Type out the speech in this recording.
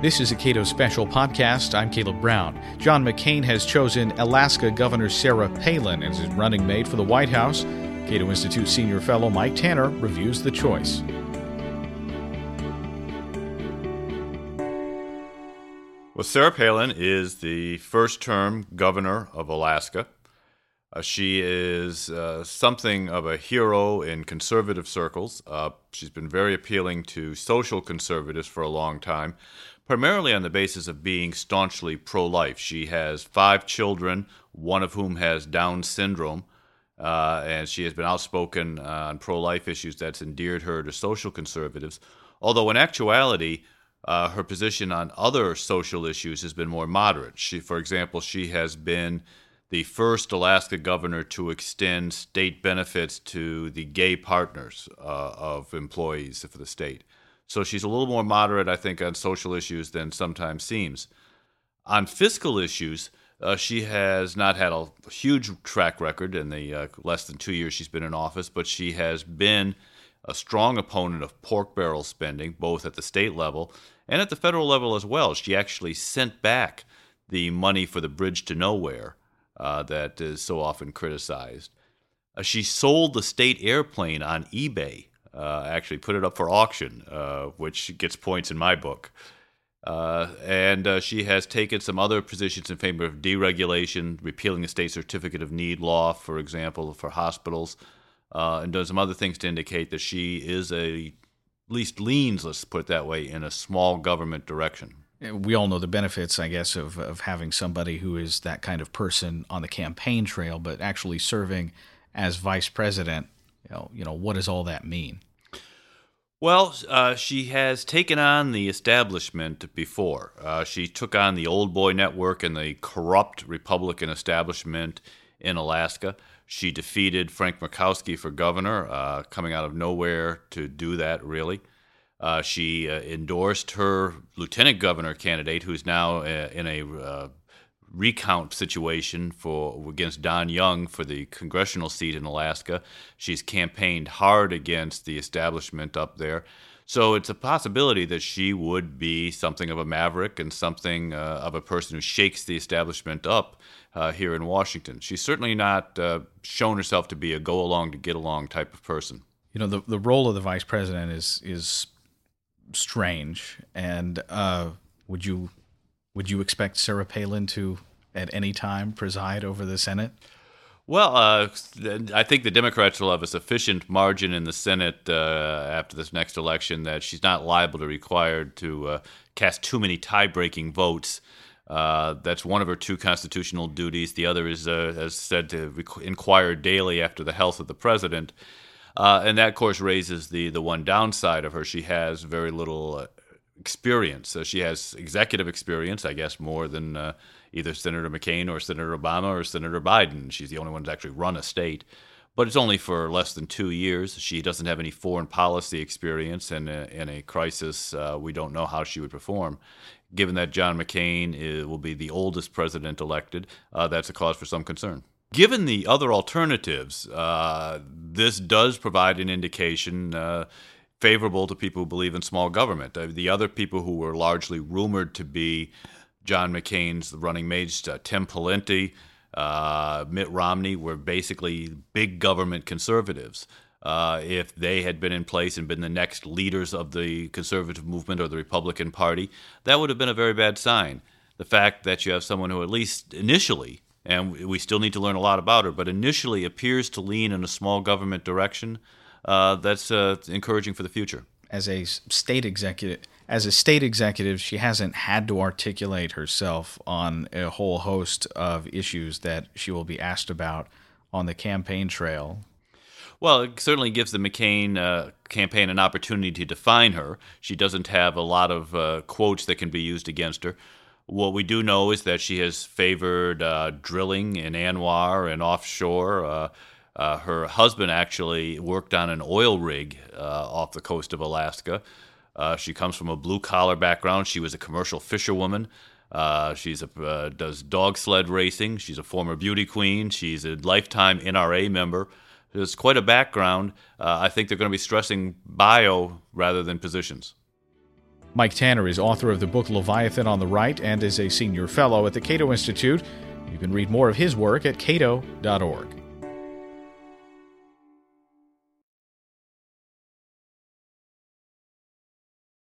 This is a Cato Special podcast. I'm Caleb Brown. John McCain has chosen Alaska Governor Sarah Palin as his running mate for the White House. Cato Institute senior fellow Mike Tanner reviews the choice. Well, Sarah Palin is the first term governor of Alaska. Uh, she is uh, something of a hero in conservative circles. Uh, she's been very appealing to social conservatives for a long time, primarily on the basis of being staunchly pro life. She has five children, one of whom has Down syndrome, uh, and she has been outspoken on pro life issues that's endeared her to social conservatives. Although, in actuality, uh, her position on other social issues has been more moderate. She, for example, she has been the first Alaska governor to extend state benefits to the gay partners uh, of employees for the state. So she's a little more moderate, I think, on social issues than sometimes seems. On fiscal issues, uh, she has not had a huge track record in the uh, less than two years she's been in office, but she has been a strong opponent of pork barrel spending, both at the state level and at the federal level as well. She actually sent back the money for the bridge to nowhere uh, that is so often criticized. Uh, she sold the state airplane on eBay, uh, actually put it up for auction, uh, which gets points in my book. Uh, and she has taken some other positions in favor of deregulation, repealing the state certificate of need law, for example, for hospitals, and done some other things to indicate that she is a, at least leans, let's put it that way, in a small government direction we all know the benefits, I guess, of, of having somebody who is that kind of person on the campaign trail, but actually serving as vice president, you know, you know what does all that mean? Well, uh, she has taken on the establishment before. Uh, she took on the Old Boy Network and the corrupt Republican establishment in Alaska. She defeated Frank Murkowski for governor, uh, coming out of nowhere to do that, really. Uh, she uh, endorsed her lieutenant governor candidate, who's now uh, in a uh, recount situation for against Don Young for the congressional seat in Alaska. She's campaigned hard against the establishment up there. So it's a possibility that she would be something of a maverick and something uh, of a person who shakes the establishment up uh, here in Washington. She's certainly not shown herself to be a go along to get along type of person. You know, the, the role of the vice president is is strange. And uh, would you would you expect Sarah Palin to at any time preside over the Senate? Well, uh, I think the Democrats will have a sufficient margin in the Senate uh, after this next election that she's not liable to be required to uh, cast too many tie-breaking votes. Uh, that's one of her two constitutional duties. The other is, uh, as said, to inquire daily after the health of the president. Uh, and that, of course, raises the the one downside of her. She has very little uh, experience. So she has executive experience, I guess, more than uh, either Senator McCain or Senator Obama or Senator Biden. She's the only one to actually run a state. But it's only for less than two years. She doesn't have any foreign policy experience, and in a crisis, uh, we don't know how she would perform. Given that John McCain is, will be the oldest president elected, uh, that's a cause for some concern. Given the other alternatives, uh, this does provide an indication uh, favorable to people who believe in small government. Uh, the other people who were largely rumored to be John McCain's running mates, uh, Tim Pawlenty, uh, Mitt Romney, were basically big government conservatives. Uh, if they had been in place and been the next leaders of the conservative movement or the Republican Party, that would have been a very bad sign. The fact that you have someone who, at least initially, and we still need to learn a lot about her, but initially appears to lean in a small government direction. Uh, that's uh, encouraging for the future. As a state executive, as a state executive, she hasn't had to articulate herself on a whole host of issues that she will be asked about on the campaign trail. Well, it certainly gives the McCain uh, campaign an opportunity to define her. She doesn't have a lot of uh, quotes that can be used against her. What we do know is that she has favored uh, drilling in ANWR and offshore. Uh, uh, her husband actually worked on an oil rig uh, off the coast of Alaska. Uh, she comes from a blue collar background. She was a commercial fisherwoman. Uh, she's a does dog sled racing. She's a former beauty queen. She's a lifetime NRA member. It's quite a background. I think they're going to be stressing bio rather than positions. Mike Tanner is author of the book Leviathan on the Right and is a senior fellow at the Cato Institute. You can read more of his work at cato.org.